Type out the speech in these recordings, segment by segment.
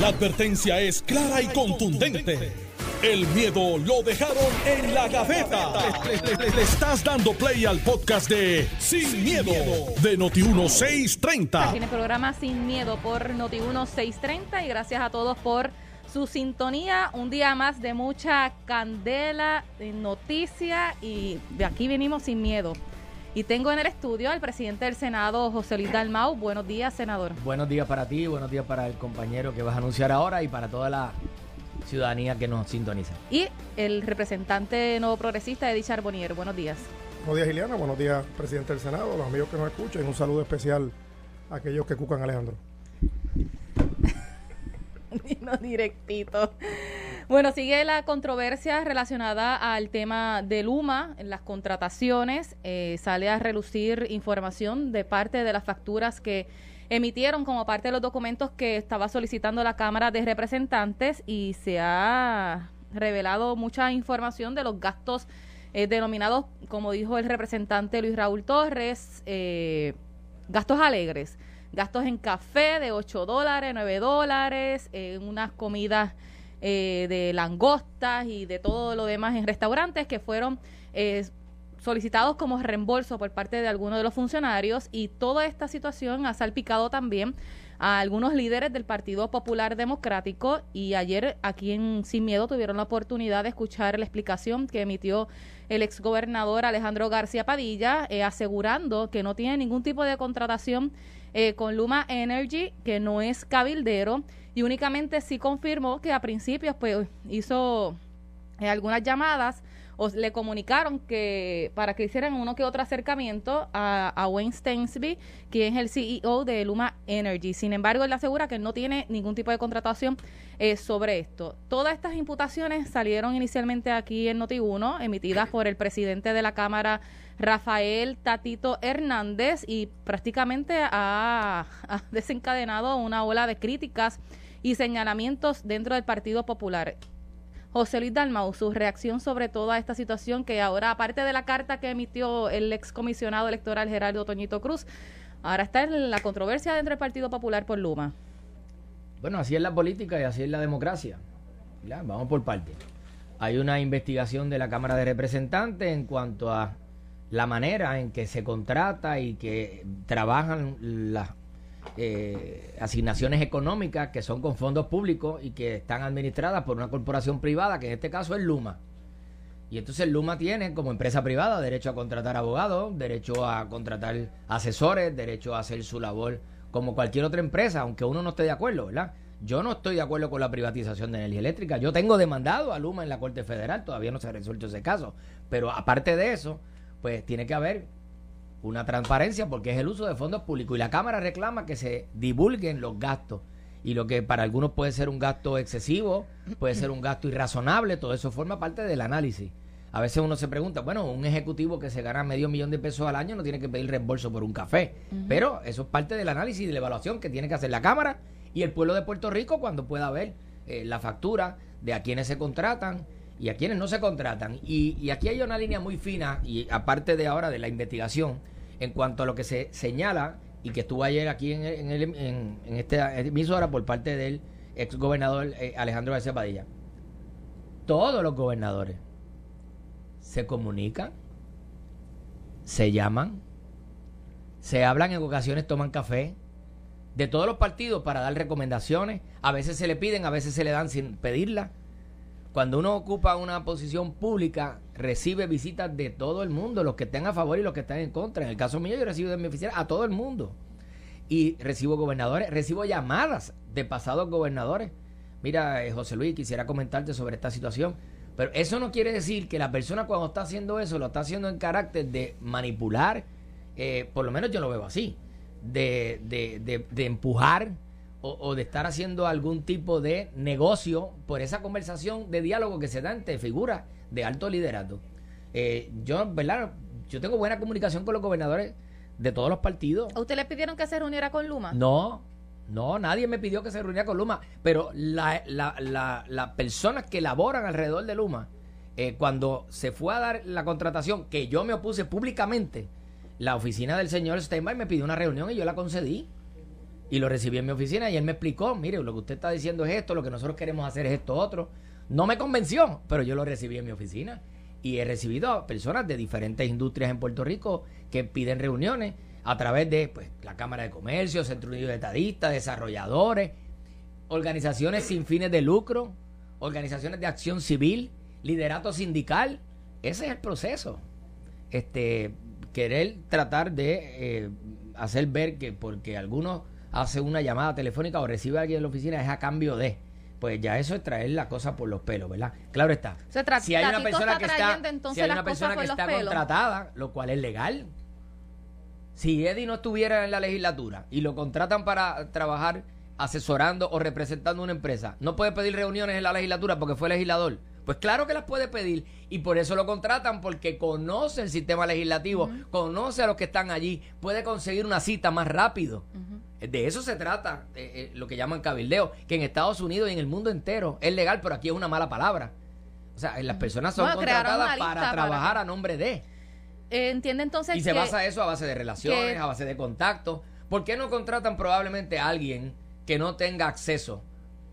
La advertencia es clara y contundente. El miedo lo dejaron en la gaveta. Le, estás dando play al podcast de Sin, miedo, de Noti1630. Tiene programa Sin Miedo por Noti1630 y gracias a todos por su sintonía. Un día más de mucha candela, de noticia y de aquí venimos sin miedo. Y tengo en el estudio al presidente del Senado, José Luis Dalmau. Buenos días, senador. Buenos días para ti, buenos días para el compañero que vas a anunciar ahora y para toda la ciudadanía que nos sintoniza. Y el representante nuevo progresista, Eddie Charbonnier. Buenos días. Buenos días, Giliana. Buenos días, presidente del Senado, los amigos que nos escuchan. Y un saludo especial a aquellos que cucan a Alejandro. Vino directito. Bueno, sigue la controversia relacionada al tema de Luma, en las contrataciones. Eh, sale a relucir información de parte de las facturas que emitieron como parte de los documentos que estaba solicitando la Cámara de Representantes y se ha revelado mucha información de los gastos eh, denominados, como dijo el representante Luis Raúl Torres, eh, gastos alegres gastos en café de 8 dólares, 9 dólares, en unas comidas eh, de langostas y de todo lo demás en restaurantes que fueron eh, solicitados como reembolso por parte de algunos de los funcionarios y toda esta situación ha salpicado también a algunos líderes del Partido Popular Democrático y ayer aquí en Sin Miedo tuvieron la oportunidad de escuchar la explicación que emitió el exgobernador Alejandro García Padilla eh, asegurando que no tiene ningún tipo de contratación eh, con Luma Energy, que no es cabildero, y únicamente sí confirmó que a principios pues hizo eh, algunas llamadas o le comunicaron que para que hicieran uno que otro acercamiento a, a, Wayne Stensby, quien es el CEO de Luma Energy. Sin embargo, él asegura que no tiene ningún tipo de contratación eh, sobre esto. Todas estas imputaciones salieron inicialmente aquí en Noti1, emitidas por el presidente de la Cámara Rafael Tatito Hernández y prácticamente ha, desencadenado una ola de críticas y señalamientos dentro del Partido Popular. José Luis Dalmau, su reacción sobre toda esta situación que ahora, aparte de la carta que emitió el excomisionado electoral Gerardo Toñito Cruz, ahora está en la controversia dentro del Partido Popular por Luma. Bueno, así es la política y así es la democracia. Vamos por parte. Hay una investigación de la Cámara de Representantes en cuanto a la manera en que se contrata y que trabajan las eh, asignaciones económicas que son con fondos públicos y que están administradas por una corporación privada, que en este caso es Luma. Y entonces Luma tiene como empresa privada derecho a contratar abogados, derecho a contratar asesores, derecho a hacer su labor como cualquier otra empresa, aunque uno no esté de acuerdo, ¿verdad? Yo no estoy de acuerdo con la privatización de energía eléctrica. Yo tengo demandado a Luma en la Corte Federal, todavía no se ha resuelto ese caso. Pero aparte de eso, pues tiene que haber una transparencia porque es el uso de fondos públicos y la Cámara reclama que se divulguen los gastos y lo que para algunos puede ser un gasto excesivo, puede ser un gasto irrazonable, todo eso forma parte del análisis. A veces uno se pregunta, bueno, un ejecutivo que se gana medio millón de pesos al año no tiene que pedir reembolso por un café, pero eso es parte del análisis y de la evaluación que tiene que hacer la Cámara y el pueblo de Puerto Rico cuando pueda ver eh, la factura de a quienes se contratan y a quienes no se contratan. Y, aquí hay una línea muy fina, y aparte de ahora de la investigación, en cuanto a lo que se señala y que estuvo ayer aquí en, en, el, en, esta emisora por parte del ex gobernador eh, Alejandro García Padilla. Todos los gobernadores se comunican, se llaman, se hablan en ocasiones, toman café, de todos los partidos para dar recomendaciones. A veces se le piden, a veces se le dan sin pedirla cuando uno ocupa una posición pública, recibe visitas de todo el mundo, los que estén a favor y los que están en contra. En el caso mío, yo recibo de mi oficina a todo el mundo. Y recibo gobernadores, recibo llamadas de pasados gobernadores. Mira, eh, José Luis, quisiera comentarte sobre esta situación. Pero eso no quiere decir que la persona cuando está haciendo eso lo está haciendo en carácter de manipular, eh, por lo menos yo lo veo así, de, de, de, de empujar o, de estar haciendo algún tipo de negocio por esa conversación de diálogo que se da entre figuras de alto liderato. Eh, yo, ¿verdad? Yo tengo buena comunicación con los gobernadores de todos los partidos. ¿A usted le pidieron que se reuniera con Luma? No, no, nadie me pidió que se reuniera con Luma, pero las la, personas que laboran alrededor de Luma, eh, cuando se fue a dar la contratación, que yo me opuse públicamente, la oficina del señor Steinmeier me pidió una reunión y yo la concedí Y lo recibí en mi oficina y él me explicó, mire, lo que usted está diciendo es esto, lo que nosotros queremos hacer es esto otro. No me convenció, pero yo lo recibí en mi oficina. Y he recibido a personas de diferentes industrias en Puerto Rico que piden reuniones a través de pues, la Cámara de Comercio, Centro Unido de Estadistas, desarrolladores, organizaciones sin fines de lucro, organizaciones de acción civil, liderato sindical. Ese es el proceso. Este, querer tratar de eh, hacer ver que porque alguno hace una llamada telefónica o recibe a alguien en la oficina es a cambio de pues ya eso es traer la cosa por los pelos, ¿verdad? Claro está. si hay una persona que está, si hay una persona que está contratada, lo cual es legal. Si Eddie no estuviera en la legislatura y lo contratan para trabajar asesorando o representando una empresa, no puede pedir reuniones en la legislatura porque fue legislador. Pues claro que las puede pedir y por eso lo contratan porque conoce el sistema legislativo, conoce a los que están allí, puede conseguir una cita más rápido. De eso se trata, eh, eh, lo que llaman cabildeo, que en Estados Unidos y en el mundo entero es legal, pero aquí es una mala palabra. O sea, las personas son contratadas para trabajar a nombre de. Eh, entiende entonces Y se basa eso a base de relaciones, a base de contactos. ¿Por qué no contratan probablemente a alguien que no tenga acceso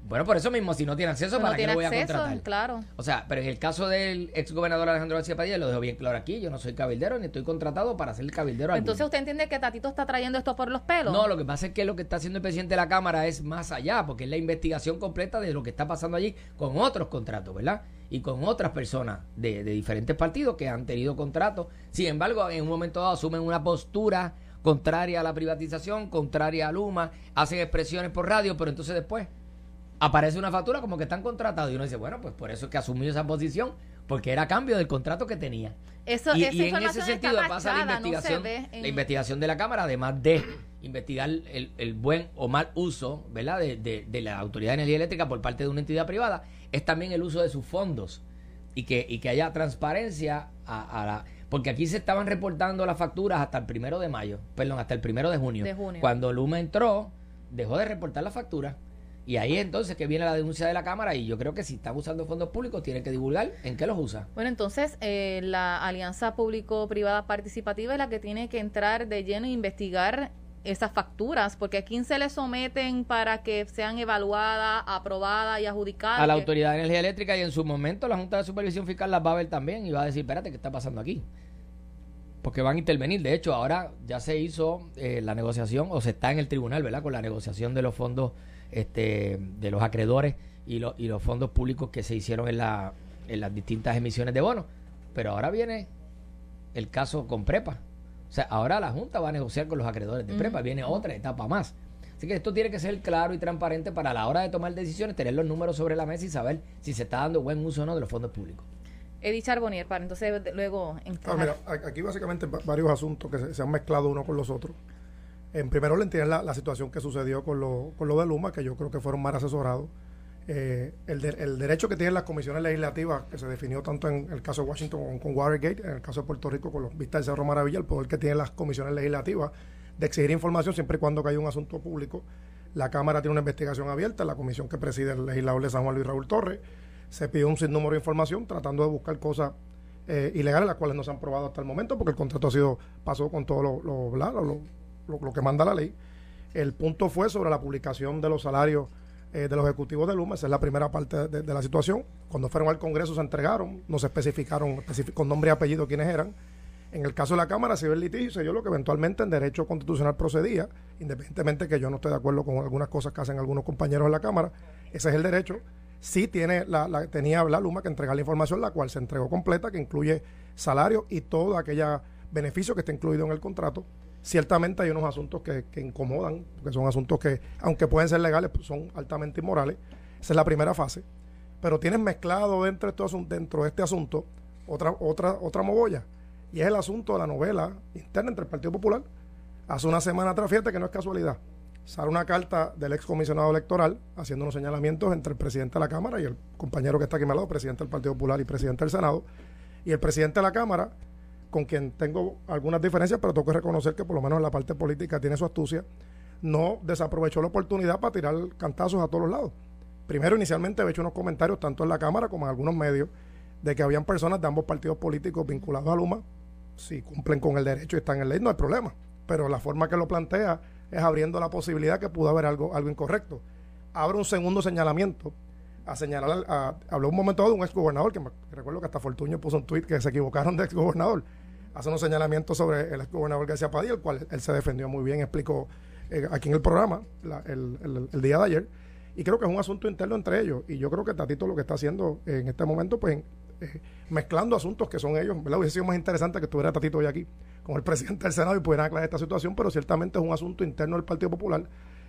bueno, por eso mismo, si no tiene acceso, ¿para qué lo voy a contratar? Claro. O sea, pero en el caso del ex gobernador Alejandro García Padilla, lo dejo bien claro aquí, yo no soy cabildero ni estoy contratado para ser cabildero. Entonces, ¿usted entiende que Tatito está trayendo esto por los pelos? No, lo que pasa es que lo que está haciendo el presidente de la Cámara es más allá, porque es la investigación completa de lo que está pasando allí con otros contratos, ¿verdad? Y con otras personas de, de diferentes partidos que han tenido contratos. Sin embargo, en un momento dado asumen una postura contraria a la privatización, contraria a Luma, hacen expresiones por radio, pero entonces después aparece una factura como que están contratados y uno dice, bueno, pues por eso es que asumió esa posición, porque era cambio del contrato que tenía. Eso, y, en ese sentido pasa la investigación, la investigación de la Cámara, además de investigar el, buen o mal uso ¿verdad? De, la Autoridad de Energía Eléctrica por parte de una entidad privada, es también el uso de sus fondos y que, y que haya transparencia a, la... Porque aquí se estaban reportando las facturas hasta el primero de mayo, perdón, hasta el primero de junio. De junio. Cuando Luma entró, dejó de reportar las facturas y ahí entonces que viene la denuncia de la Cámara y yo creo que si están usando fondos públicos tienen que divulgar en qué los usa. Bueno, entonces eh, la Alianza Público-Privada Participativa es la que tiene que entrar de lleno e investigar esas facturas, porque a quién se le someten para que sean evaluadas, aprobadas y adjudicadas. A la Autoridad de Energía Eléctrica y en su momento la Junta de Supervisión Fiscal las va a ver también y va a decir, espérate, ¿qué está pasando aquí? Porque van a intervenir. De hecho, ahora ya se hizo eh, la negociación, o se está en el tribunal, ¿verdad? Con la negociación de los fondos este, de los acreedores y, y los fondos públicos que se hicieron en, la, en las distintas emisiones de bonos. Pero ahora viene el caso con Prepa. O sea, ahora la Junta va a negociar con los acreedores de Prepa, viene otra etapa más. Así que esto tiene que ser claro y transparente para la hora de tomar decisiones, tener los números sobre la mesa y saber si se está dando buen uso o no de los fondos públicos. Eddie Charbonnier, para entonces luego... Ah, mira, aquí básicamente varios asuntos que se han mezclado uno con los otros. En primer orden tienen la, situación que sucedió con lo, con lo de Luma, que yo creo que fueron mal asesorados. Eh, el, el, derecho que tienen las comisiones legislativas, que se definió tanto en el caso de Washington con, Watergate, en el caso de Puerto Rico con los vistas del Cerro Maravilla, el poder que tienen las comisiones legislativas de exigir información siempre y cuando haya un asunto público. La Cámara tiene una investigación abierta, la comisión que preside el legislador de San Juan Luis Raúl Torres, se pidió un sinnúmero de información tratando de buscar cosas eh, ilegales, las cuales no se han probado hasta el momento, porque el contrato ha sido, pasó con todo lo, lo, lo, lo, que manda la ley. El punto fue sobre la publicación de los salarios eh, de los ejecutivos de Luma. Esa es la primera parte de, la situación. Cuando fueron al Congreso se entregaron, no se especificaron con nombre y apellido quiénes eran. En el caso de la Cámara se ve el litigio y se dio lo que eventualmente en derecho constitucional procedía, independientemente que yo no esté de acuerdo con algunas cosas que hacen algunos compañeros de la Cámara. Ese es el derecho. Sí tiene la, tenía la Luma que entregar la información, la cual se entregó completa, que incluye salario y todo aquel beneficio que está incluido en el contrato ciertamente hay unos asuntos que, incomodan, porque son asuntos que, aunque pueden ser legales, pues son altamente inmorales. Esa es la primera fase. Pero tienes mezclado dentro de, este, dentro de este asunto otra, otra, otra mogolla. Y es el asunto de la novela interna entre el Partido Popular. Hace una semana atrás, fíjate que no es casualidad. Sale una carta del ex comisionado electoral haciendo unos señalamientos entre el presidente de la Cámara y el compañero que está aquí al lado, presidente del Partido Popular y presidente del Senado. Y el presidente de la Cámara con quien tengo algunas diferencias, pero tengo que reconocer que por lo menos en la parte política tiene su astucia, no desaprovechó la oportunidad para tirar cantazos a todos los lados. Primero, inicialmente había hecho unos comentarios, tanto en la Cámara como en algunos medios, de que habían personas de ambos partidos políticos vinculados a Luma. Si cumplen con el derecho y están en ley, no hay problema. Pero la forma que lo plantea es abriendo la posibilidad que pudo haber algo, algo incorrecto. Abre un segundo señalamiento a señalar, a, habló un momento de un ex gobernador, que recuerdo que hasta Fortuño puso un tuit que se equivocaron de ex gobernador. Hace unos señalamientos sobre el gobernador García Padilla, el cual él se defendió muy bien, explicó eh, aquí en el programa el, día de ayer. Y creo que es un asunto interno entre ellos. Y yo creo que Tatito lo que está haciendo en este momento, pues eh, mezclando asuntos que son ellos, ¿verdad? Hubiese sido más interesante que estuviera Tatito hoy aquí con el presidente del Senado y pudieran aclarar esta situación, pero ciertamente es un asunto interno del Partido Popular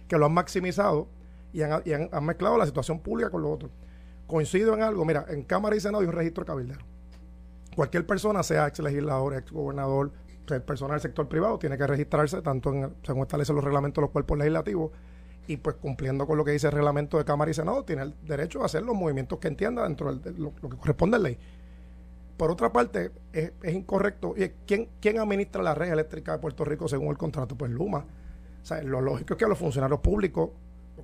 que lo han maximizado y han, mezclado la situación pública con lo otro. Coincido en algo, mira, en Cámara y Senado hay un registro cabildero. Cualquier persona, sea ex legislador, ex gobernador, persona del sector privado, tiene que registrarse tanto en, según establecen los reglamentos de los cuerpos legislativos y pues cumpliendo con lo que dice el reglamento de Cámara y Senado, tiene el derecho a hacer los movimientos que entienda dentro de lo, que corresponde a la ley. Por otra parte, es, incorrecto. ¿Y quién, quién administra la red eléctrica de Puerto Rico según el contrato? Pues Luma. O sea, lo lógico es que los funcionarios públicos,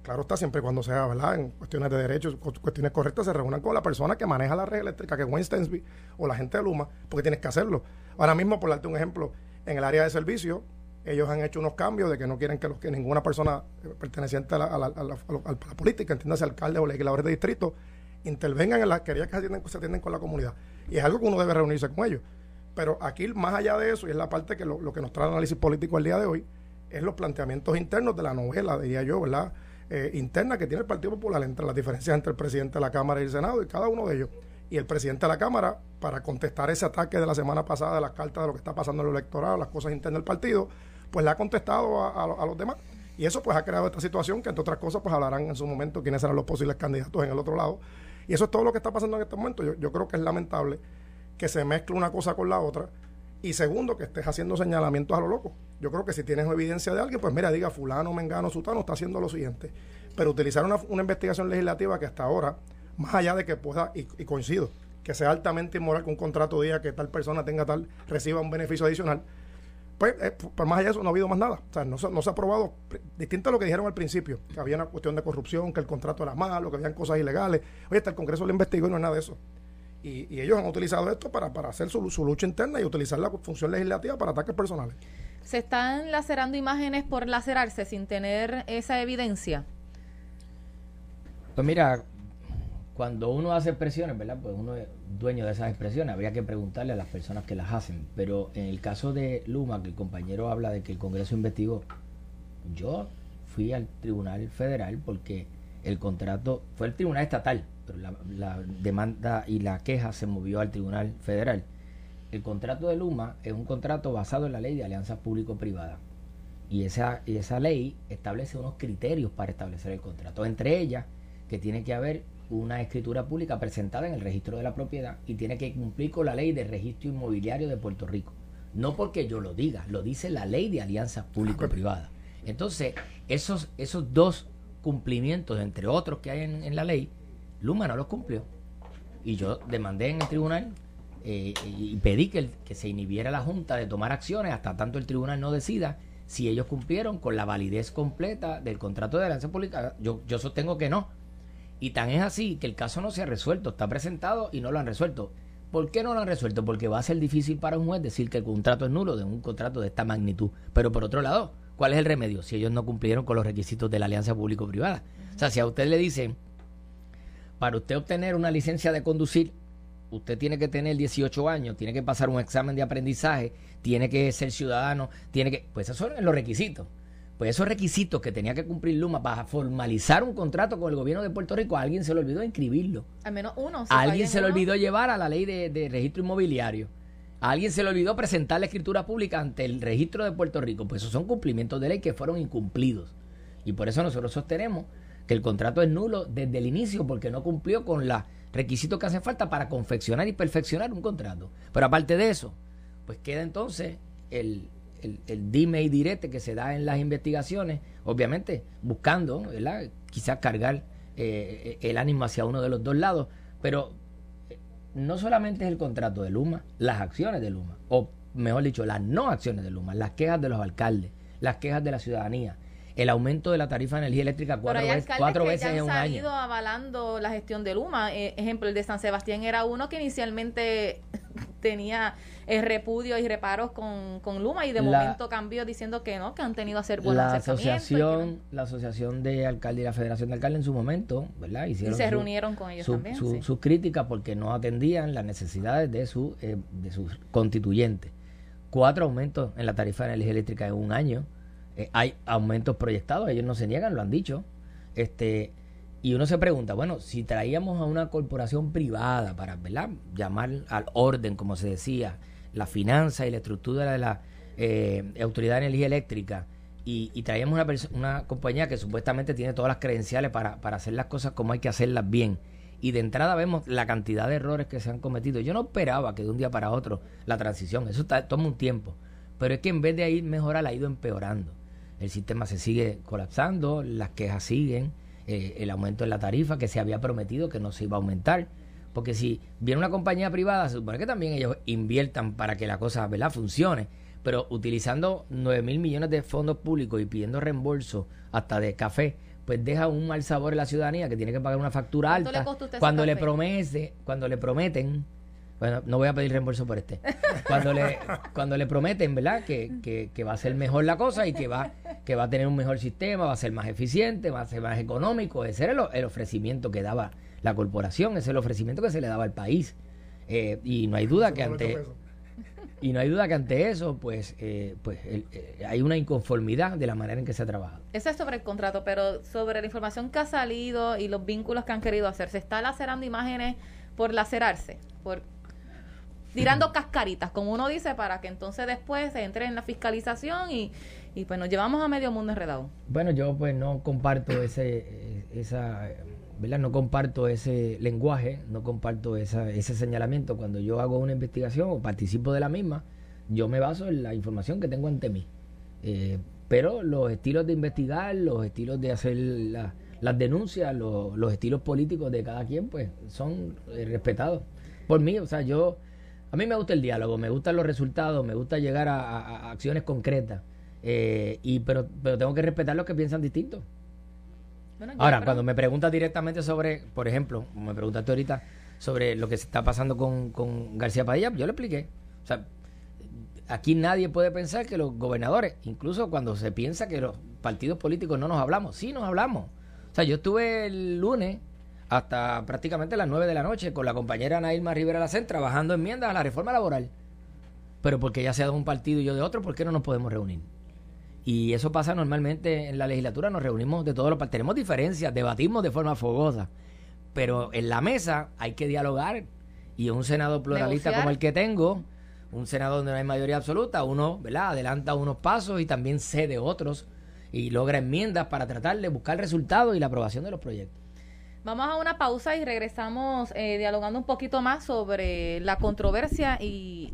claro está, siempre cuando sea, ¿verdad? En cuestiones de derechos, cuestiones correctas, se reúnan con la persona que maneja la red eléctrica, que es Wayne o la gente de Luma, porque tienes que hacerlo. Ahora mismo, por darte un ejemplo, en el área de servicio, ellos han hecho unos cambios de que no quieren que, ninguna persona eh, perteneciente a la, política, entiéndase alcalde o legisladores de distrito, intervengan en las querías que se atienden, se atienden con la comunidad. Y es algo que uno debe reunirse con ellos. Pero aquí, más allá de eso, y es la parte que lo, que nos trae el análisis político el día de hoy, es los planteamientos internos de la novela, diría yo, ¿verdad? Eh, interna que tiene el Partido Popular entre las diferencias entre el presidente de la Cámara y el Senado y cada uno de ellos. Y el presidente de la Cámara, para contestar ese ataque de la semana pasada de las cartas de lo que está pasando en el electorado, las cosas internas del partido, pues le ha contestado a, los demás. Y eso pues ha creado esta situación que entre otras cosas pues hablarán en su momento quiénes serán los posibles candidatos en el otro lado. Y eso es todo lo que está pasando en este momento. Yo, yo creo que es lamentable que se mezcle una cosa con la otra. Y segundo, que estés haciendo señalamientos a lo loco. Yo creo que si tienes evidencia de alguien, pues mira, diga fulano, mengano, sutano, está haciendo lo siguiente. Pero utilizar una, una investigación legislativa que hasta ahora, más allá de que pueda, y, coincido, que sea altamente inmoral que un contrato diga que tal persona tenga tal, reciba un beneficio adicional, pues, eh, por más allá de eso, no ha habido más nada. O sea, no, no, se ha probado, distinto a lo que dijeron al principio, que había una cuestión de corrupción, que el contrato era malo, que habían cosas ilegales. Oye, hasta el Congreso lo investigó y no es nada de eso. Y, ellos han utilizado esto para, para hacer su, su, lucha interna y utilizar la función legislativa para ataques personales. ¿Se están lacerando imágenes por lacerarse sin tener esa evidencia? Pues mira, cuando uno hace expresiones, ¿verdad? Pues uno es dueño de esas expresiones, habría que preguntarle a las personas que las hacen. Pero en el caso de Luma, que el compañero habla de que el Congreso investigó, yo fui al Tribunal Federal porque el contrato fue el Tribunal Estatal, pero la, demanda y la queja se movió al Tribunal Federal. El contrato de Luma es un contrato basado en la ley de alianzas público-privadas. Y esa, y esa ley establece unos criterios para establecer el contrato. Entre ellas, que tiene que haber una escritura pública presentada en el registro de la propiedad y tiene que cumplir con la ley de registro inmobiliario de Puerto Rico. No porque yo lo diga, lo dice la ley de alianzas público-privadas. Entonces, esos, esos dos cumplimientos, entre otros que hay en, la ley, Luma no los cumplió. Y yo demandé en el tribunal eh, y pedí que, que se inhibiera la Junta de tomar acciones hasta tanto el tribunal no decida si ellos cumplieron con la validez completa del contrato de alianza pública. Yo, yo sostengo que no, y tan es así que el caso no se ha resuelto, está presentado y no lo han resuelto. ¿Por qué no lo han resuelto? Porque va a ser difícil para un juez decir que el contrato es nulo de un contrato de esta magnitud. Pero por otro lado, ¿cuál es el remedio si ellos no cumplieron con los requisitos de la alianza público-privada? O sea, si a usted le dicen, para usted obtener una licencia de conducir, usted tiene que tener 18 años, tiene que pasar un examen de aprendizaje, tiene que ser ciudadano, tiene que... Pues esos son los requisitos. Pues esos requisitos que tenía que cumplir Luma para formalizar un contrato con el gobierno de Puerto Rico, a alguien se le olvidó inscribirlo. Al menos uno. a alguien se le olvidó llevar a la ley de, registro inmobiliario. A alguien se le olvidó presentar la escritura pública ante el registro de Puerto Rico. Pues esos son cumplimientos de ley que fueron incumplidos. Y por eso nosotros sostenemos que el contrato es nulo desde el inicio porque no cumplió con los requisitos que hacen falta para confeccionar y perfeccionar un contrato. Pero aparte de eso, pues queda entonces el, el, dime y direte que se da en las investigaciones, obviamente buscando, ¿verdad? Quizás cargar eh, el ánimo hacia uno de los dos lados, pero eh, no solamente es el contrato de Luma, las acciones de Luma, o mejor dicho, las no acciones de Luma, las quejas de los alcaldes, las quejas de la ciudadanía, el aumento de la tarifa de energía eléctrica cuatro, veces, cuatro veces en un año. avalando la gestión de Luma. Eh, ejemplo, el de San Sebastián era uno que inicialmente tenía eh, repudio y reparos con, con Luma y de momento cambió diciendo que no, que han tenido a hacer buenos la asociación La asociación de alcaldes y la Federación de Alcaldes en su momento, ¿verdad? Hicieron y se reunieron con ellos también. Sus críticas porque no atendían las necesidades de, su, eh, de sus constituyentes. Cuatro aumentos en la tarifa de energía eléctrica en un año. Eh, hay aumentos proyectados, ellos no se niegan, lo han dicho. Este, y uno se pregunta, bueno, si traíamos a una corporación privada para ¿verdad? llamar al orden, como se decía, la finanza y la estructura de la eh, Autoridad de Energía Eléctrica, y, traíamos una, una compañía que supuestamente tiene todas las credenciales para, para hacer las cosas como hay que hacerlas bien, y de entrada vemos la cantidad de errores que se han cometido. Yo no esperaba que de un día para otro la transición, eso toma un tiempo, pero es que en vez de ir mejorar, ha ido empeorando. El sistema se sigue colapsando, las quejas siguen eh, el aumento en la tarifa que se había prometido que no se iba a aumentar. Porque si viene una compañía privada, se supone que también ellos inviertan para que la cosa ¿verdad? funcione. Pero utilizando 9 mil millones de fondos públicos y pidiendo reembolso hasta de café, pues deja un mal sabor en la ciudadanía que tiene que pagar una factura alta. cuando le promete, cuando le prometen bueno, no voy a pedir reembolso por este. Cuando le, cuando le prometen, ¿verdad? Que, que, va a ser mejor la cosa y que va, que va a tener un mejor sistema, va a ser más eficiente, va a ser más económico. Ese era el, ofrecimiento que daba la corporación, ese es el ofrecimiento que se le daba al país. Eh, y no hay duda que ante y no hay duda que ante eso pues eh, pues eh, hay una inconformidad de la manera en que se ha trabajado eso es sobre el contrato pero sobre la información que ha salido y los vínculos que han querido hacer se está lacerando imágenes por lacerarse por tirando cascaritas, como uno dice, para que entonces después se entre en la fiscalización y, y pues nos llevamos a medio mundo enredado. Bueno, yo pues no comparto ese, esa, ¿verdad? No comparto ese lenguaje, no comparto esa, ese señalamiento. Cuando yo hago una investigación o participo de la misma, yo me baso en la información que tengo ante mí. Eh, pero los estilos de investigar, los estilos de hacer las denuncias, los, los, estilos políticos de cada quien, pues son eh, respetados por mí. O sea, yo a mí me gusta el diálogo, me gustan los resultados, me gusta llegar a, acciones concretas, eh, y pero, pero tengo que respetar los que piensan distinto. Ahora, cuando me preguntas directamente sobre, por ejemplo, me preguntaste ahorita sobre lo que se está pasando con, con García Padilla, yo le expliqué. O sea, aquí nadie puede pensar que los gobernadores, incluso cuando se piensa que los partidos políticos no nos hablamos, sí nos hablamos. O sea, yo estuve el lunes hasta prácticamente las 9 de la noche con la compañera Nailma Rivera Lacen trabajando enmiendas a la reforma laboral. Pero porque ella sea de un partido y yo de otro, ¿por qué no nos podemos reunir? Y eso pasa normalmente en la legislatura, nos reunimos de todos los partidos. Tenemos diferencias, debatimos de forma fogosa, pero en la mesa hay que dialogar. Y un Senado pluralista como el que tengo, un Senado donde no hay mayoría absoluta, uno ¿verdad? adelanta unos pasos y también cede otros y logra enmiendas para tratar de buscar resultados y la aprobación de los proyectos. Vamos a una pausa y regresamos eh, dialogando un poquito más sobre la controversia y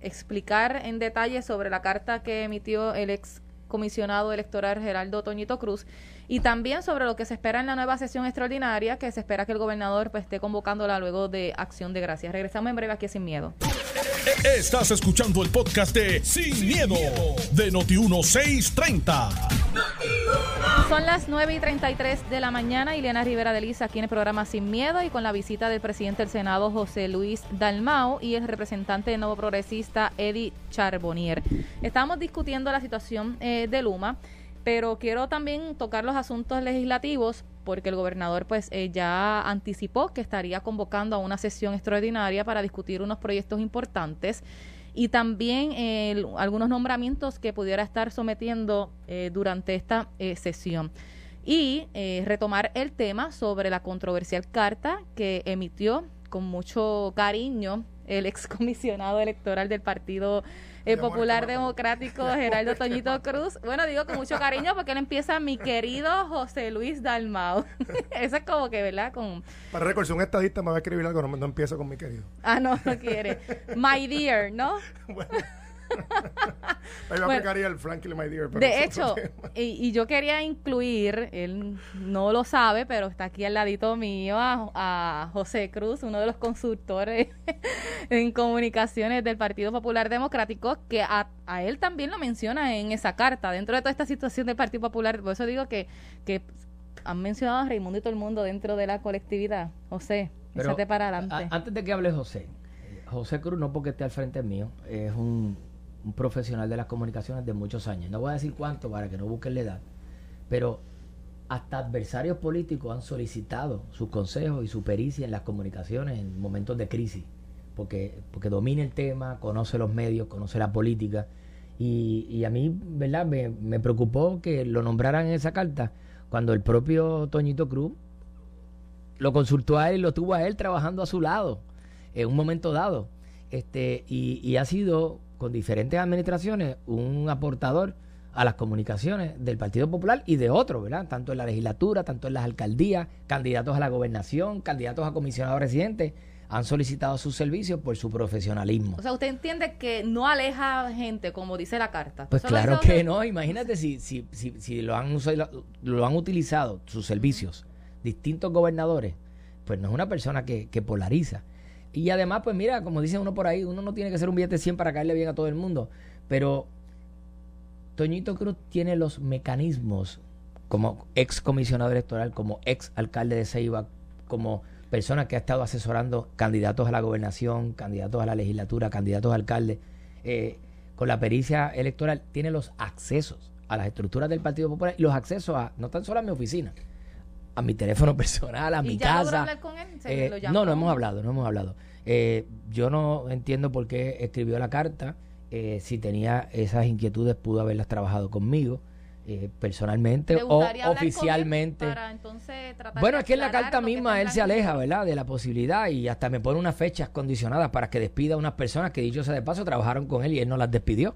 explicar en detalle sobre la carta que emitió el ex comisionado electoral Geraldo Toñito Cruz y también sobre lo que se espera en la nueva sesión extraordinaria que se espera que el gobernador pues, esté convocándola luego de acción de gracias. Regresamos en breve aquí sin miedo. Estás escuchando el podcast de Sin, miedo, de Noti 1630. Son las 9 y 33 de la mañana. Ileana Rivera de Lisa aquí en el programa Sin Miedo y con la visita del presidente del Senado, José Luis Dalmao, y el representante de Nuevo Progresista, Eddie Charbonnier. Estamos discutiendo la situación eh, de Luma, pero quiero también tocar los asuntos legislativos porque el gobernador pues eh, ya anticipó que estaría convocando a una sesión extraordinaria para discutir unos proyectos importantes y también algunos nombramientos que pudiera estar sometiendo eh, durante esta eh, sesión. Y eh, retomar el tema sobre la controversial carta que emitió con mucho cariño el excomisionado electoral del Partido el Popular Democrático Geraldo Toñito Cruz. Bueno, digo con mucho cariño porque él empieza mi querido José Luis Dalmao. Eso es como que, ¿verdad? Con... Para récord, un estadista me va a escribir algo, no, no empieza con mi querido. Ah, no, no quiere. My dear, ¿no? bueno. de hecho, y, yo quería incluir, él no lo sabe, pero está aquí al ladito mío, a, José Cruz, uno de los consultores en comunicaciones del Partido Popular Democrático, que a, él también lo menciona en esa carta, dentro de toda esta situación del Partido Popular. Por eso digo que, que han mencionado a Raimundo y todo el mundo dentro de la colectividad. José, pero, para adelante. antes de que hable José, José Cruz, no porque esté al frente mío, es un, un profesional de las comunicaciones de muchos años. No voy a decir cuánto para que no busquen la edad, pero hasta adversarios políticos han solicitado sus consejos y su pericia en las comunicaciones en momentos de crisis, porque, porque domina el tema, conoce los medios, conoce la política. Y, y a mí, ¿verdad? Me, preocupó que lo nombraran en esa carta cuando el propio Toñito Cruz lo consultó a él y lo tuvo a él trabajando a su lado en un momento dado. Este, y ha sido con diferentes administraciones un aportador a las comunicaciones del Partido Popular y de otros, ¿verdad? Tanto en la legislatura, tanto en las alcaldías, candidatos a la gobernación, candidatos a comisionados residentes, han solicitado sus servicios por su profesionalismo. O sea, usted entiende que no aleja gente, como dice la carta. Pues claro que no, imagínate si, si, si, si lo, han, usado- lo han utilizado, sus servicios, distintos gobernadores, pues no es una persona que, que polariza. Y además, pues mira, como dice uno por ahí, uno no tiene que ser un billete 100 para caerle bien a todo el mundo, pero Toñito Cruz tiene los mecanismos como ex comisionado electoral, como ex alcalde de Ceiba, como persona que ha estado asesorando candidatos a la gobernación, candidatos a la legislatura, candidatos a alcalde, eh, con la pericia electoral, tiene los accesos a las estructuras del Partido Popular y los accesos a, no tan solo a mi oficina, a mi teléfono personal, a ¿Y mi ya casa. hablar con él? ¿Se Eh, lo llamó? no, no hemos hablado, no hemos hablado. Eh, yo no entiendo por qué escribió la carta. eh, si tenía esas inquietudes, pudo haberlas trabajado conmigo eh, personalmente ¿Le o oficialmente. para entonces tratar Bueno, es que en la carta misma él se aleja? ¿verdad? De la posibilidad y hasta me pone unas fechas condicionadas para que despida a unas personas que, dicho sea de paso, trabajaron con él y él no las despidió.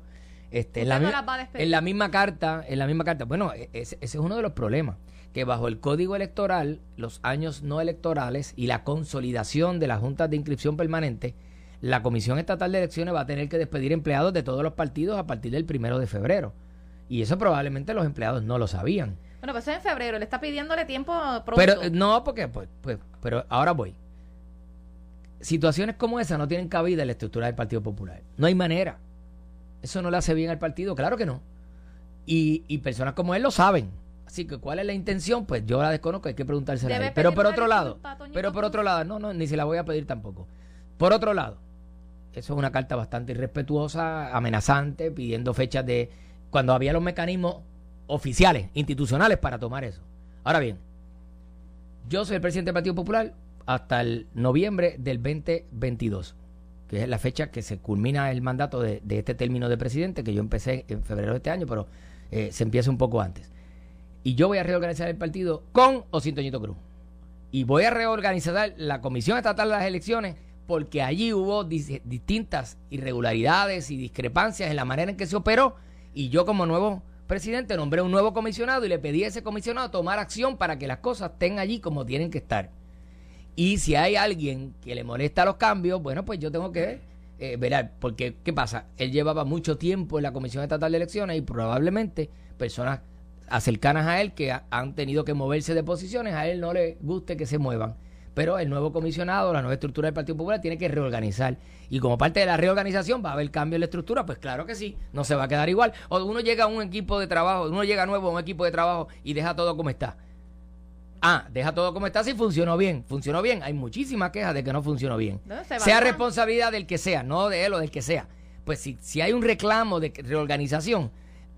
Este, en, la Usted no mi- las va a despedir. en la misma carta, en la misma carta, bueno, e- ese, ese es uno de los problemas, que bajo el código electoral, los años no electorales y la consolidación de las juntas de inscripción permanente, la Comisión Estatal de Elecciones va a tener que despedir empleados de todos los partidos a partir del primero de febrero. Y eso probablemente los empleados no lo sabían. Bueno, pues eso es en febrero. Le está pidiéndole tiempo pronto. Pero eh, no, porque pues, pues, pero ahora voy. Situaciones como esa no tienen cabida en la estructura del Partido Popular. No hay manera. Eso no le hace bien al partido, claro que no. Y, y personas como él lo saben. Así que cuál es la intención, pues yo la desconozco, hay que preguntársela a él. Pero por otro lado, pero por otro lado, no, no, ni se la voy a pedir tampoco. Por otro lado, eso es una carta bastante irrespetuosa, amenazante, pidiendo fechas de cuando había los mecanismos oficiales, institucionales para tomar eso. Ahora bien, yo soy el presidente del Partido Popular hasta el noviembre del 2022, que es la fecha que se culmina el mandato de, de este término de presidente, que yo empecé en febrero de este año, pero eh, se empieza un poco antes. Y yo voy a reorganizar el partido con o sin Cruz. Y voy a reorganizar la Comisión Estatal de las Elecciones porque allí hubo dis- distintas irregularidades y discrepancias en la manera en que se operó. Y yo como nuevo presidente nombré un nuevo comisionado y le pedí a ese comisionado tomar acción para que las cosas estén allí como tienen que estar. Y si hay alguien que le molesta los cambios, bueno, pues yo tengo que eh, velar. Porque, ¿qué pasa? Él llevaba mucho tiempo en la Comisión Estatal de Elecciones y probablemente personas cercanas a él que ha- han tenido que moverse de posiciones, a él no le guste que se muevan. Pero el nuevo comisionado, la nueva estructura del Partido Popular tiene que reorganizar. Y como parte de la reorganización va a haber cambio en la estructura, pues claro que sí, no se va a quedar igual. O uno llega a un equipo de trabajo, uno llega nuevo a un equipo de trabajo y deja todo como está. Ah, deja todo como está si funcionó bien. Funcionó bien. Hay muchísimas quejas de que no funcionó bien. No, se sea responsabilidad del que sea, no de él o del que sea. Pues si, si hay un reclamo de reorganización,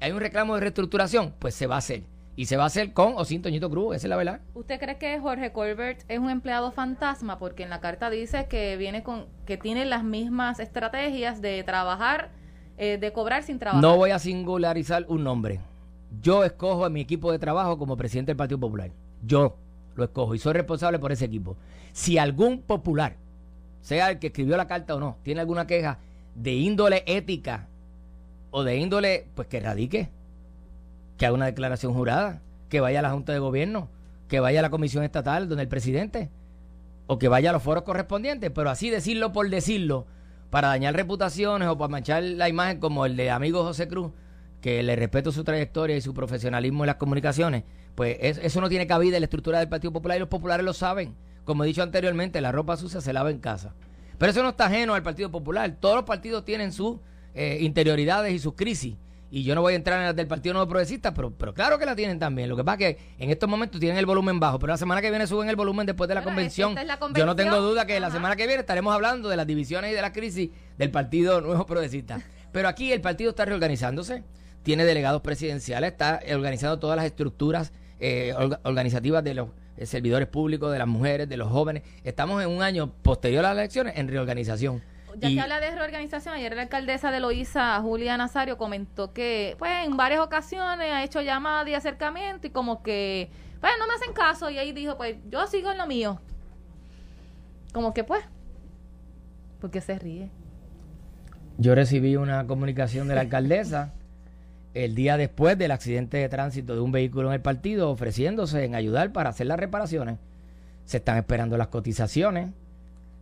hay un reclamo de reestructuración, pues se va a hacer. Y se va a hacer con o sin Toñito Cruz, esa es la verdad. ¿Usted cree que Jorge Colbert es un empleado fantasma? Porque en la carta dice que viene con, que tiene las mismas estrategias de trabajar, eh, de cobrar sin trabajar. No voy a singularizar un nombre. Yo escojo a mi equipo de trabajo como presidente del Partido Popular. Yo lo escojo y soy responsable por ese equipo. Si algún popular, sea el que escribió la carta o no, tiene alguna queja de índole ética o de índole, pues que radique, que haga una declaración jurada, que vaya a la Junta de Gobierno, que vaya a la Comisión Estatal donde el presidente, o que vaya a los foros correspondientes, pero así decirlo por decirlo, para dañar reputaciones o para manchar la imagen como el de amigo José Cruz, que le respeto su trayectoria y su profesionalismo en las comunicaciones, pues es- eso no tiene cabida en la estructura del Partido Popular y los populares lo saben. Como he dicho anteriormente, la ropa sucia se lava en casa. Pero eso no está ajeno al Partido Popular. Todos los partidos tienen sus eh, interioridades y sus crisis. y yo no voy a entrar en las del Partido Nuevo Progresista, pero, pero claro que la tienen también. Lo que pasa es que en estos momentos tienen el volumen bajo, pero la semana que viene suben el volumen después de la, convención. Yo no tengo duda que la semana que viene estaremos hablando de las divisiones y de la crisis del Partido Nuevo Progresista. Pero aquí el partido está reorganizándose, tiene delegados presidenciales, está organizando todas las estructuras eh, organizativas de los eh, servidores públicos, de las mujeres, de los jóvenes. Estamos en un año posterior a las elecciones en reorganización. Ya que habla de reorganización, ayer la alcaldesa de Loíza, Julia Nazario, comentó que pues en varias ocasiones ha hecho llamadas y acercamiento y como que, pues no me hacen caso y ahí dijo, pues yo sigo en lo mío. Como que pues, porque se ríe. Yo recibí una comunicación de la alcaldesa el día después del accidente de tránsito de un vehículo en el partido ofreciéndose en ayudar para hacer las reparaciones. Se están esperando las cotizaciones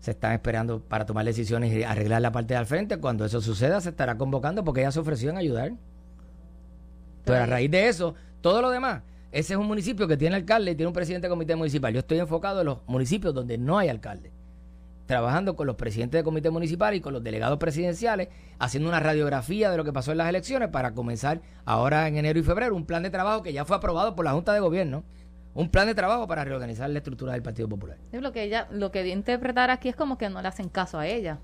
se están esperando para tomar decisiones y arreglar la parte de al frente. Cuando eso suceda, se estará convocando porque ella se ofreció en ayudar. Pero a raíz de eso, todo lo demás, ese es un municipio que tiene alcalde y tiene un presidente de comité municipal. Yo estoy enfocado en los municipios donde no hay alcalde, trabajando con los presidentes de comité municipal y con los delegados presidenciales, haciendo una radiografía de lo que pasó en las elecciones para comenzar ahora en enero y febrero un plan de trabajo que ya fue aprobado por la Junta de Gobierno un plan de trabajo para reorganizar la estructura del Partido Popular. Lo que ella, lo que interpretar aquí es como que no le hacen caso a ella.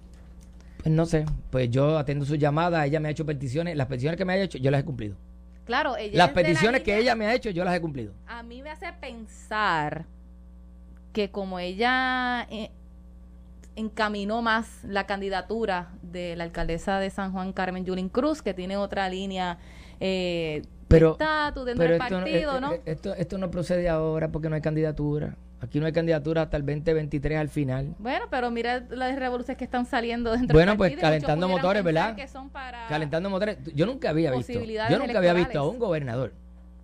Pues no sé, pues yo atendo su llamada, ella me ha hecho peticiones, las peticiones que me ha hecho, yo las he cumplido. Claro, ella las peticiones que ella me ha hecho, yo las he cumplido. A mí me hace pensar que como ella eh, encaminó más la candidatura de la alcaldesa de San Juan, Carmen Yulín Cruz, que tiene otra línea eh, pero, esto, Esto, no procede ahora porque no hay candidatura. Aquí no hay candidatura hasta el 2023 al final. Bueno, pero mira las revoluciones que están saliendo dentro bueno, del Bueno, pues calentando motores, ¿verdad? Calentando motores. Yo nunca había visto. Yo nunca había visto a un gobernador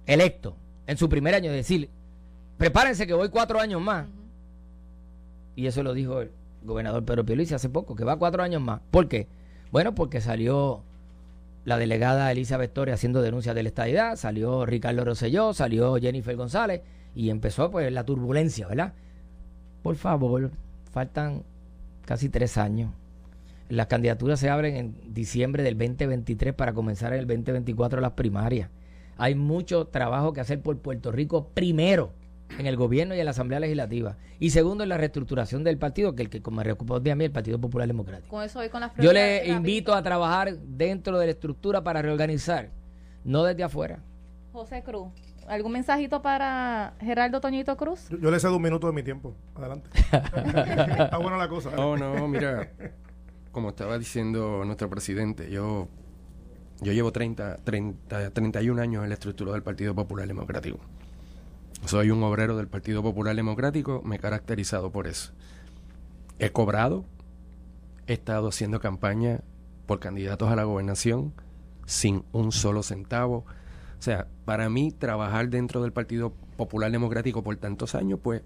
electo en su primer año decir, prepárense que voy cuatro años más. Y eso lo dijo el gobernador Pedro Pierluisi hace poco, que va cuatro años más. ¿Por qué? Bueno, porque salió la delegada Elizabeth Torres haciendo denuncias de la estadidad, salió Ricardo Rosselló, salió Jennifer González y empezó pues la turbulencia, ¿verdad? Por favor, faltan casi tres años. Las candidaturas se abren en diciembre del 2023 para comenzar en el 2024 las primarias. Hay mucho trabajo que hacer por Puerto Rico primero en el gobierno y en la Asamblea Legislativa. Y segundo, en la reestructuración del partido, que el que como me reocupó de a mí, el Partido Popular Democrático. Con eso con las Yo le invito a trabajar dentro de la estructura para reorganizar, no desde afuera. José Cruz. ¿Algún mensajito para Gerardo Toñito Cruz? Yo, le cedo un minuto de mi tiempo. Adelante. Está buena la cosa. No, no, mira, como estaba diciendo nuestro presidente, yo, yo llevo 30, 30, 31 años en la estructura del Partido Popular Democrático. Soy un obrero del Partido Popular Democrático, me he caracterizado por eso. He cobrado, he estado haciendo campaña por candidatos a la gobernación sin un solo centavo. O sea, para mí trabajar dentro del Partido Popular Democrático por tantos años, pues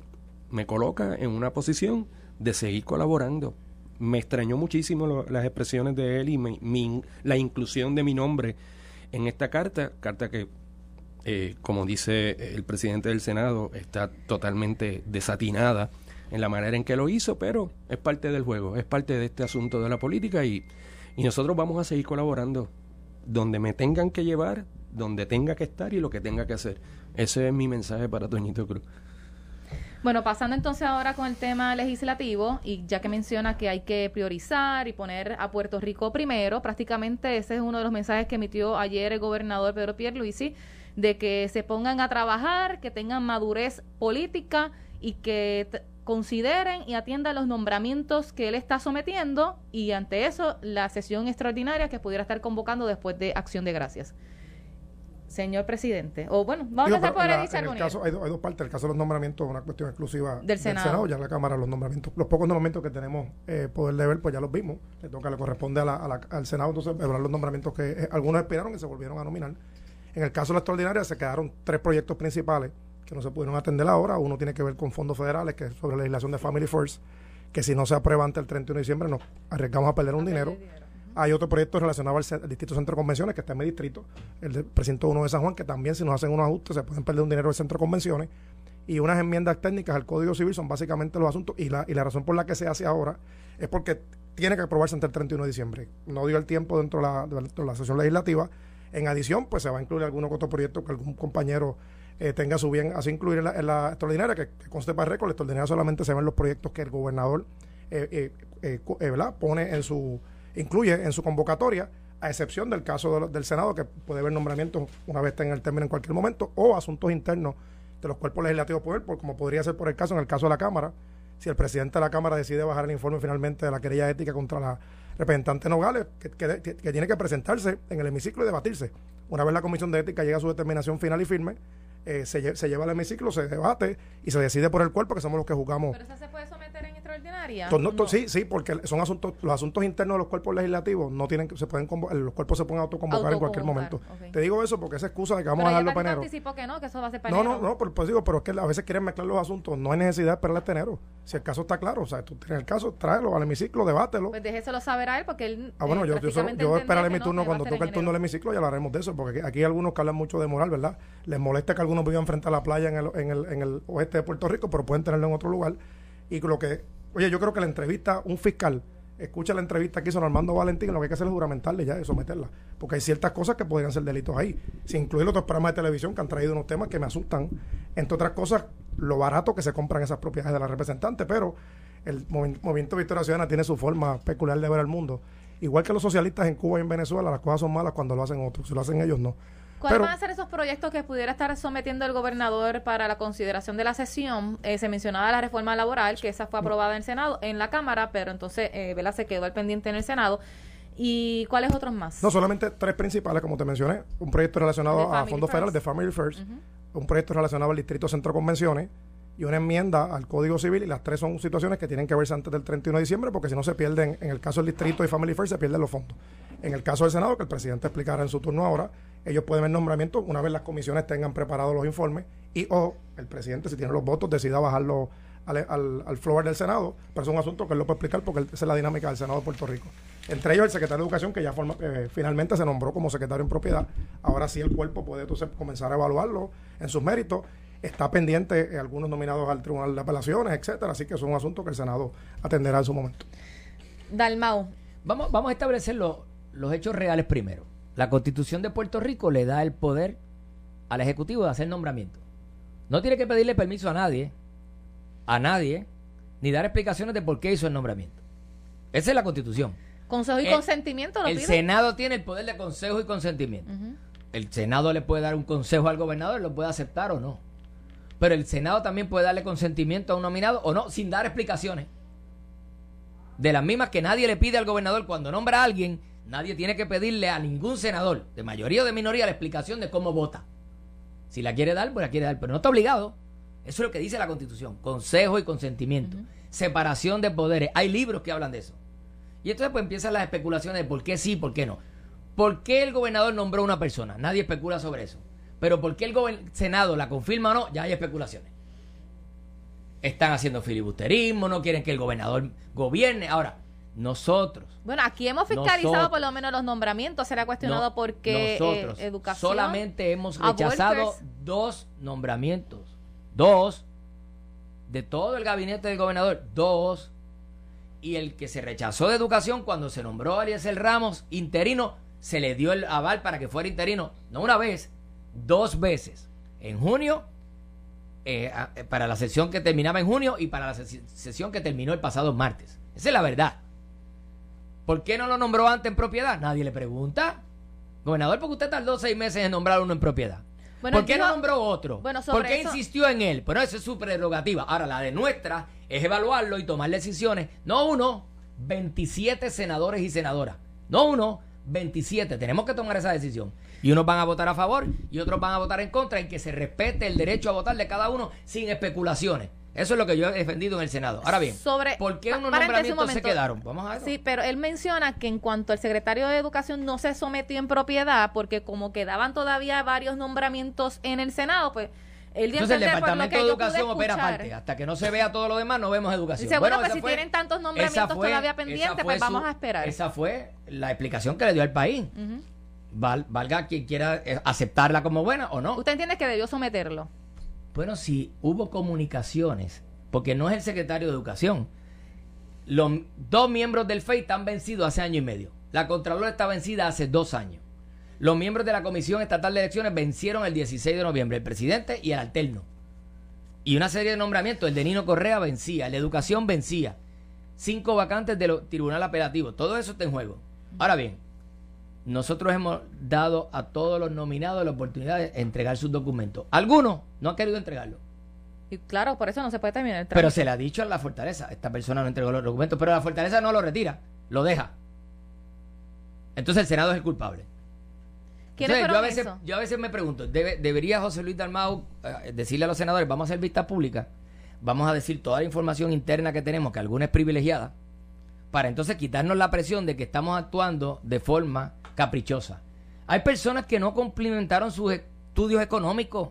me coloca en una posición de seguir colaborando. Me extrañó muchísimo las expresiones de él y la inclusión de mi nombre en esta carta, carta que eh, como dice el presidente del Senado, está totalmente desatinada en la manera en que lo hizo, pero es parte del juego, es parte de este asunto de la política y, y nosotros vamos a seguir colaborando donde me tengan que llevar, donde tenga que estar y lo que tenga que hacer. Ese es mi mensaje para Toñito Cruz. Bueno, pasando entonces ahora con el tema legislativo, y ya que menciona que hay que priorizar y poner a Puerto Rico primero, prácticamente ese es uno de los mensajes que emitió ayer el gobernador Pedro Pierluisi de que se pongan a trabajar, que tengan madurez política y que consideren y atiendan los nombramientos que él está sometiendo y ante eso la sesión extraordinaria que pudiera estar convocando después de Acción de Gracias. Señor presidente, o bueno, vamos a empezar por el caso, hay, dos partes. El caso de los nombramientos es una cuestión exclusiva del, Senado. Ya la Cámara, los nombramientos, los pocos nombramientos que tenemos eh, poder de ver, pues ya los vimos. Le toca, le corresponde al Senado, entonces, evaluar los nombramientos que eh, algunos esperaron y se volvieron a nominar. En el caso de la extraordinaria se quedaron tres proyectos principales que no se pudieron atender ahora. Uno tiene que ver con fondos federales, que es sobre legislación de Family First, que si no se aprueba antes del 31 de diciembre nos arriesgamos a perder un dinero. Hay otro proyecto relacionado al, Distrito Centro de Convenciones, que está en mi distrito, el del precinto 1 de San Juan, que también si nos hacen unos ajustes se pueden perder un dinero del Centro de Convenciones. Y unas enmiendas técnicas al Código Civil son básicamente los asuntos. Y la, y la razón por la que se hace ahora es porque tiene que aprobarse antes del 31 de diciembre. No dio el tiempo dentro de la, dentro de la sesión legislativa En adición, pues se va a incluir algún otro proyecto que algún compañero eh, tenga su bien así incluir en la, extraordinaria, que, que conste para récord, la extraordinaria solamente se ven los proyectos que el gobernador eh, eh, eh, ¿verdad? pone en su, incluye en su convocatoria, a excepción del caso del Senado, que puede haber nombramientos una vez tenga el término en cualquier momento, o asuntos internos de los cuerpos legislativos poder, por, como podría ser por el caso, en el caso de la Cámara, si el presidente de la Cámara decide bajar el informe finalmente de la querella ética contra la representante Nogales, que, que- tiene que presentarse en el hemiciclo y debatirse. Una vez la Comisión de Ética llega a su determinación final y firme, eh, se, lle- se lleva al hemiciclo, se debate y se decide por el cuerpo, que somos los que juzgamos. ¿Pero extraordinaria? No, to- No. sí, sí, porque son asuntos, los asuntos internos de los cuerpos legislativos no tienen, se pueden los cuerpos se pueden autoconvocar en cualquier momento. Te digo eso porque esa excusa de que vamos Pero a dejarlo para enero. que no, que eso va a ser para No, no, pero, pues digo, pero es que a veces quieren mezclar los asuntos. No hay necesidad de esperar hasta enero. Si el caso está claro, o sea, tú tienes el caso, tráelo al hemiciclo, debátelo. Pues déjeselo saber a él porque él. Ah, bueno, eh, yo, yo, solo- esperaré mi no, turno cuando toque el turno del hemiciclo y hablaremos de eso, porque aquí, aquí hay algunos que hablan mucho de moral, ¿verdad? Les molesta que algunos vivan frente a la playa en el, en el, en el oeste de Puerto Rico, pero pueden tenerlo en otro lugar. Y lo que, oye, yo creo que la entrevista, un fiscal, escucha la entrevista que hizo Armando Valentín, lo que hay que hacer es juramentarle ya y someterla. Porque hay ciertas cosas que podrían ser delitos ahí. Sin incluir otros programas de televisión que han traído unos temas que me asustan. Entre otras cosas, lo barato que se compran esas propiedades de la representante, pero el movi- movimiento Victoria Ciudadana tiene su forma peculiar de ver el mundo. Igual que los socialistas en Cuba y en Venezuela, las cosas son malas cuando lo hacen otros. Si lo hacen ellos, no. ¿Cuáles van a ser esos proyectos que pudiera estar sometiendo el gobernador para la consideración de la sesión? Eh, se mencionaba la reforma laboral, que esa fue aprobada en el Senado, en la Cámara, pero entonces eh, ¿verdad? se quedó al pendiente en el Senado. ¿Y cuáles otros más? No solamente tres principales, como te mencioné. Un proyecto relacionado a fondos federales de First. Family First. Un proyecto relacionado al Distrito Centro Convenciones. Y una enmienda al Código Civil. Y las tres son situaciones que tienen que verse antes del 31 de diciembre, porque si no se pierden, en el caso del Distrito y Family First, se pierden los fondos. En el caso del Senado, que el presidente explicará en su turno ahora, ellos pueden ver nombramientos una vez las comisiones tengan preparados los informes y o el presidente, si tiene los votos, decida bajarlo al, al, al floor del Senado. Pero es un asunto que él lo puede explicar porque esa es la dinámica del Senado de Puerto Rico. Entre ellos el secretario de Educación, que ya forma, eh, finalmente se nombró como secretario en propiedad. Ahora sí el cuerpo puede entonces comenzar a evaluarlo en sus méritos. Está pendiente eh, algunos nominados al Tribunal de Apelaciones, etcétera. Así que es un asunto que el Senado atenderá en su momento. Dalmau, Vamos, vamos a establecer lo- los hechos reales primero. La constitución de Puerto Rico le da el poder al Ejecutivo de hacer nombramiento. No tiene que pedirle permiso a nadie, a nadie, ni dar explicaciones de por qué hizo el nombramiento. Esa es la constitución. consejo y El- consentimiento lo El pide. Senado tiene el poder de consejo y consentimiento. El Senado le puede dar un consejo al gobernador, lo puede aceptar o no. Pero el Senado también puede darle consentimiento a un nominado o no, sin dar explicaciones. De las mismas que nadie le pide al gobernador cuando nombra a alguien, nadie tiene que pedirle a ningún senador, de mayoría o de minoría, la explicación de cómo vota. Si la quiere dar, pues la quiere dar, pero no está obligado. Eso es lo que dice la Constitución, consejo y consentimiento, separación de poderes. Hay libros que hablan de eso. Y entonces pues empiezan las especulaciones de por qué sí, por qué no. ¿Por qué el gobernador nombró a una persona? Nadie especula sobre eso. Pero ¿por qué el Senado la confirma o no? Ya hay especulaciones. Están haciendo filibusterismo, no quieren que el gobernador gobierne. Ahora, nosotros, Bueno, aquí hemos fiscalizado Nosotros. por lo menos los nombramientos. Será cuestionado no- porque nosotros eh, educación. solamente hemos rechazado dos nombramientos. Dos. De todo el gabinete del gobernador, dos. Y el que se rechazó de educación cuando se nombró a Eliezer Ramos interino, se le dio el aval para que fuera interino, no una vez, dos veces. En junio, eh, eh, para la sesión que terminaba en junio y para la ses- sesión que terminó el pasado martes. Esa es la verdad. ¿Por qué no lo nombró antes en propiedad? Nadie le pregunta. Gobernador, porque usted tardó seis meses en nombrar uno en propiedad. Bueno, ¿Por qué no nombró otro? Bueno, ¿Por qué eso- insistió en él? Pero esa es su prerrogativa. Ahora, la de nuestra es evaluarlo y tomar decisiones. No uno, 27 senadores y senadoras. No uno, 27. Tenemos que tomar esa decisión. Y unos van a votar a favor y otros van a votar en contra en que se respete el derecho a votar de cada uno sin especulaciones. Eso es lo que yo he defendido en el Senado. Ahora bien, Sobre- ¿por qué unos un nombramientos se quedaron? Vamos a ver. Sí, pero él menciona que en cuanto al secretario de Educación no se sometió en propiedad, porque como quedaban todavía varios nombramientos en el Senado, pues a Entonces el lo Departamento de Educación opera aparte. Hasta que no se vea todo lo demás, no vemos educación. Dice, bueno, pues si fue- tienen tantos nombramientos fue- todavía pendientes, pues vamos a esperar. Esa fue la explicación que le dio al país. Val- valga quien quiera eh, aceptarla como buena o no. ¿Usted entiende que debió someterlo? Bueno, si hubo comunicaciones, porque no es el secretario de Educación. Los dos miembros del FEI están vencidos hace año y medio. La Contralor está vencida hace dos años. Los miembros de la Comisión Estatal de Elecciones vencieron el 16 de noviembre, el presidente y el alterno. Y una serie de nombramientos, el de Nino Correa vencía, el de Educación vencía. Cinco vacantes del Tribunal Apelativo. Todo eso está en juego. Ahora bien, nosotros hemos dado a todos los nominados la oportunidad de entregar sus documentos. Algunos no han querido entregarlo. Y claro, por eso no se puede terminar el Pero se le ha dicho a la fortaleza, esta persona no entregó los documentos, pero la fortaleza no lo retira, lo deja. Entonces el Senado es el culpable. ¿Quiénes Entonces, yo, a veces, esos? yo a veces me pregunto, ¿debe- ¿debería José Luis Dalmau eh, decirle a los senadores, vamos a hacer vista pública, vamos a decir toda la información interna que tenemos, que alguna es privilegiada, para entonces quitarnos la presión de que estamos actuando de forma caprichosa? Hay personas que no complementaron sus estudios económicos,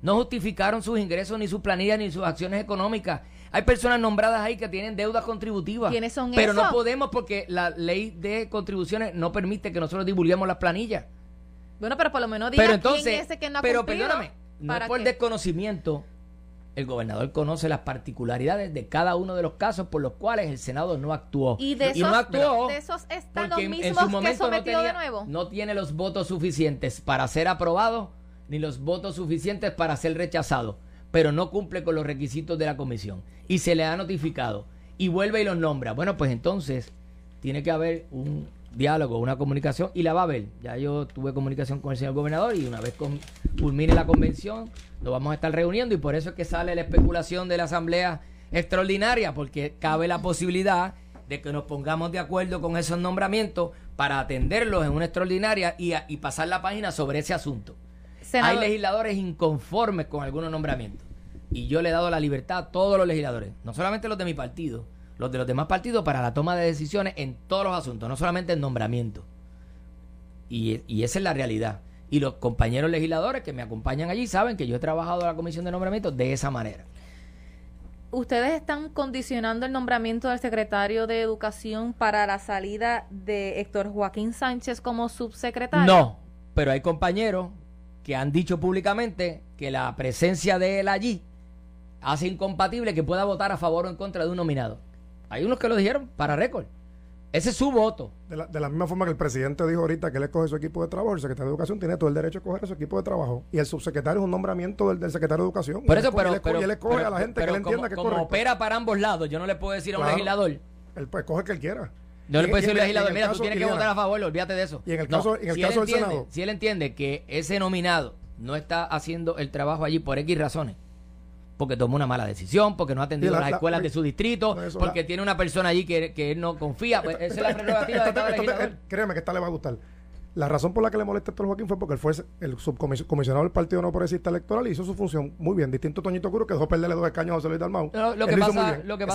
no justificaron sus ingresos, ni sus planillas, ni sus acciones económicas. Hay personas nombradas ahí que tienen deudas contributivas. ¿Quiénes son Pero no podemos porque la ley de contribuciones no permite que nosotros divulguemos las planillas. Bueno, pero por lo menos diga Pero entonces, quién es ese que no ha pero cumplido perdóname, no por desconocimiento, el gobernador conoce las particularidades de cada uno de los casos por los cuales el Senado no actuó. Y de esos, no actuó de esos en- mismos que no, sometió tenía- de nuevo. no tiene los votos suficientes para ser aprobado ni los votos suficientes para ser rechazado, pero no cumple con los requisitos de la comisión y se le ha notificado y vuelve y los nombra. Bueno, pues entonces tiene que haber un diálogo, una comunicación y la va a haber. Ya yo tuve comunicación con el señor gobernador y una vez con- culmine la convención lo vamos a estar reuniendo y por eso es que sale la especulación de la asamblea extraordinaria porque cabe la posibilidad de que nos pongamos de acuerdo con esos nombramientos para atenderlos en una extraordinaria y, a- y pasar la página sobre ese asunto. Senador- Hay legisladores inconformes con algunos nombramientos. Y yo le he dado la libertad a todos los legisladores, no solamente los de mi partido, los de los demás partidos, para la toma de decisiones en todos los asuntos, no solamente en nombramiento. Y, y esa es la realidad. Y los compañeros legisladores que me acompañan allí saben que yo he trabajado en la comisión de nombramiento de esa manera. ¿Ustedes están condicionando el nombramiento del secretario de Educación para la salida de Héctor Joaquín Sánchez como subsecretario? No, pero hay compañeros que han dicho públicamente que la presencia de él allí hace incompatible que pueda votar a favor o en contra de un nominado. Hay unos que lo dijeron para récord. Ese es su voto. De la, de la misma forma que el presidente dijo ahorita que él escoge su equipo de trabajo, el secretario de Educación tiene todo el derecho a escoger su equipo de trabajo. Y el subsecretario es un nombramiento del, del secretario de Educación. Por él eso, escoge- pero, él escoge- pero, él escoge pero- a la gente que pero él entienda como, que es como opera para ambos lados, yo no le puedo decir a un Claro. legislador. Él pues, coge el que él quiera. No le y decir al legislador, mira, tú tienes que votar a favor, olvídate de eso. Y en el No, caso- en el si caso él del entiende, Senado. Si él entiende que ese nominado no está haciendo el trabajo allí por X razones, porque tomó una mala decisión, porque no ha atendido la- las la- escuelas de su distrito, no, eso, porque la- tiene una persona allí que, que él no confía, pues esa es la prerrogativa de Esto- cada créeme que esta le va a gustar. La razón por la que le molesta a Héctor Joaquín fue porque él fue el subcomisionado del Partido No Progresista Electoral y hizo su función muy bien. Distinto a Toñito Cruz que dejó perderle dos escaños a José Luis Dalmau. No, lo, que pasa, lo, que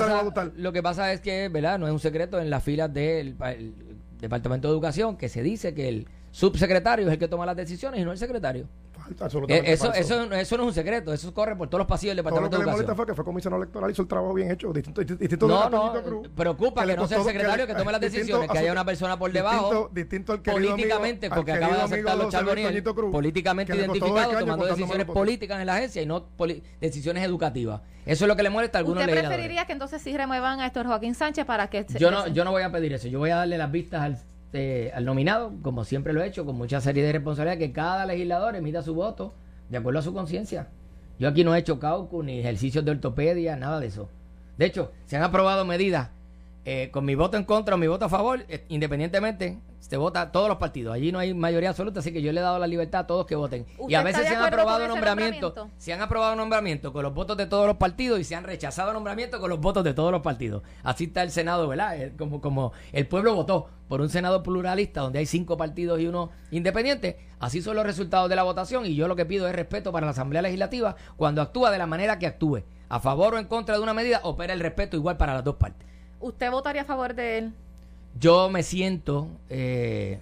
lo que es que, ¿verdad? No es un secreto en las filas del pa- el Departamento de Educación que se dice que el subsecretario es el que toma las decisiones y no el secretario. Falta Eh, absolutamente eso, falso. eso, eso no es un secreto, eso corre por todos los pasillos del Todo lo Departamento que de le molesta Educación. fue que fue comisionado electoral, hizo el trabajo bien hecho. Distinto, distinto No, no, Cruz, preocupa le que no sea el secretario le- que tome las decisiones, que haya una persona por debajo, distinto, distinto al políticamente, amigo- porque al acaba de José Luis Charboniel, políticamente le identificado, tomando decisiones políticas en la agencia y no poli- decisiones educativas. Eso es lo que le molesta a algunos ¿Usted preferiría que entonces sí remuevan a Héctor Joaquín Sánchez para que... Yo no, yo no voy a pedir eso. Yo voy a darle las vistas al, eh, al nominado, como siempre lo he hecho, con mucha serie de responsabilidad, que cada legislador emita su voto de acuerdo a su conciencia. Yo aquí no he hecho caucus ni ejercicios de ortopedia, nada de eso. De hecho, se han aprobado medidas eh, con mi voto en contra o mi voto a favor, eh, independientemente, se vota todos los partidos. Allí no hay mayoría absoluta, así que yo le he dado la libertad a todos que voten. Y ¿Usted a veces se han aprobado nombramientos, nombramiento? se han aprobado nombramientos con los votos de todos los partidos y se han rechazado nombramientos con los votos de todos los partidos. Así está el Senado, ¿verdad? Eh, Como, como el pueblo votó por un Senado pluralista donde hay cinco partidos y uno independiente. Así son los resultados de la votación y yo lo que pido es respeto para la Asamblea Legislativa cuando actúa de la manera que actúe. A favor o en contra de una medida, opera el respeto igual para las dos partes. ¿Usted votaría a favor de él? Yo me siento, eh,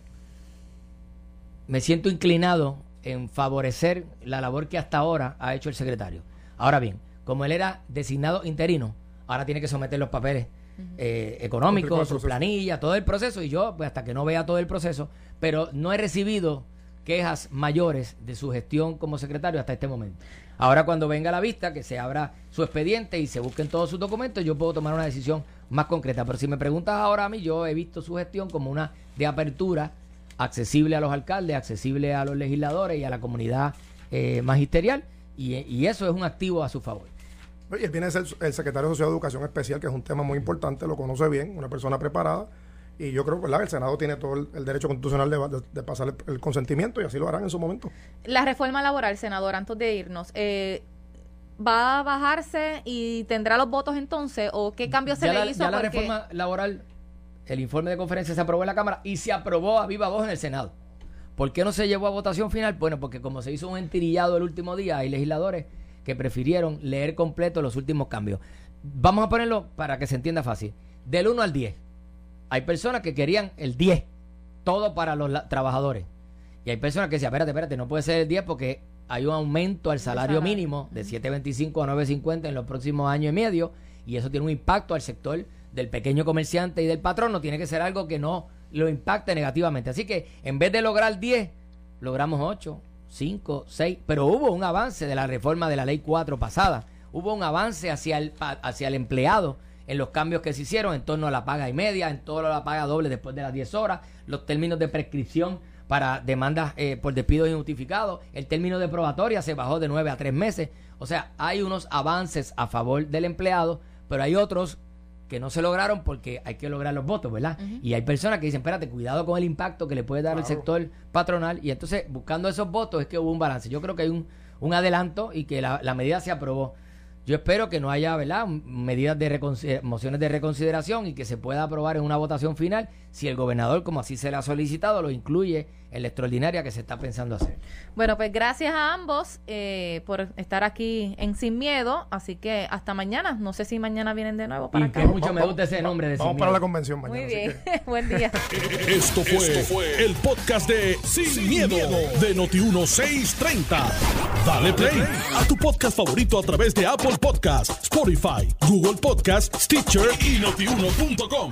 me siento inclinado en favorecer la labor que hasta ahora ha hecho el secretario. Ahora bien, como él era designado interino, ahora tiene que someter los papeles eh, económicos, el su proceso. planilla, todo el proceso, y yo, pues hasta que no vea todo el proceso, pero no he recibido quejas mayores de su gestión como secretario hasta este momento. Ahora cuando venga a la vista, que se abra su expediente y se busquen todos sus documentos, yo puedo tomar una decisión más concreta. Pero si me preguntas ahora a mí, yo he visto su gestión como una de apertura accesible a los alcaldes, accesible a los legisladores y a la comunidad eh, magisterial, y, y eso es un activo a su favor. Y él viene a ser el secretario de Sociedad de Educación Especial, que es un tema muy importante, lo conoce bien, una persona preparada. Y yo creo que el Senado tiene todo el, el derecho constitucional de, de- de pasar el, el consentimiento y así lo harán en su momento. La reforma laboral, senador, antes de irnos, eh, ¿va a bajarse y tendrá los votos entonces? ¿O qué cambio se ya le la, hizo? ya la Porque- reforma laboral, el informe de conferencia se aprobó en la Cámara y se aprobó a viva voz en el Senado. ¿Por qué no se llevó a votación final? Bueno, porque como se hizo un entirillado el último día, hay legisladores que prefirieron leer completo los últimos cambios. Vamos a ponerlo para que se entienda fácil. Del 1 al 10. Hay personas que querían el 10, todo para los la- trabajadores. Y hay personas que decían, espérate, espérate, no puede ser el 10 porque hay un aumento al salario salario. mínimo de 7.25 a 9.50 en los próximos años y medio y eso tiene un impacto al sector del pequeño comerciante y del patrono. Tiene que ser algo que no lo impacte negativamente. Así que en vez de lograr 10, logramos 8, 5, 6, pero hubo un avance de la reforma de la ley 4 pasada. Hubo un avance hacia el, hacia el empleado en los cambios que se hicieron en torno a la paga y media, en torno a la paga doble después de las 10 horas, los términos de prescripción para demandas eh, por despido injustificado, el término de probatoria se bajó de 9 a 3 meses. O sea, hay unos avances a favor del empleado, pero hay otros que no se lograron porque hay que lograr los votos, ¿verdad? Y hay personas que dicen, espérate, cuidado con el impacto que le puede dar el sector patronal. Y entonces, buscando esos votos, es que hubo un balance. Yo creo que hay un, un adelanto y que la, la medida se aprobó. Yo espero que no haya, ¿verdad?, medidas de mociones de reconsideración y que se pueda aprobar en una votación final si el gobernador, como así se le ha solicitado, lo incluye en la extraordinaria que se está pensando hacer. Bueno, pues gracias a ambos eh, por estar aquí en Sin Miedo. Así que hasta mañana. No sé si mañana vienen de nuevo para Y acá. que mucho me gusta ese nombre de Vamos Sin para Miedo. la convención mañana. Muy bien. que- Buen día. Esto fue, el podcast de Sin, miedo, de Noti1630. Dale play a tu podcast favorito a través de Apple Podcasts, Spotify, Google Podcasts, Stitcher y notiuno.com.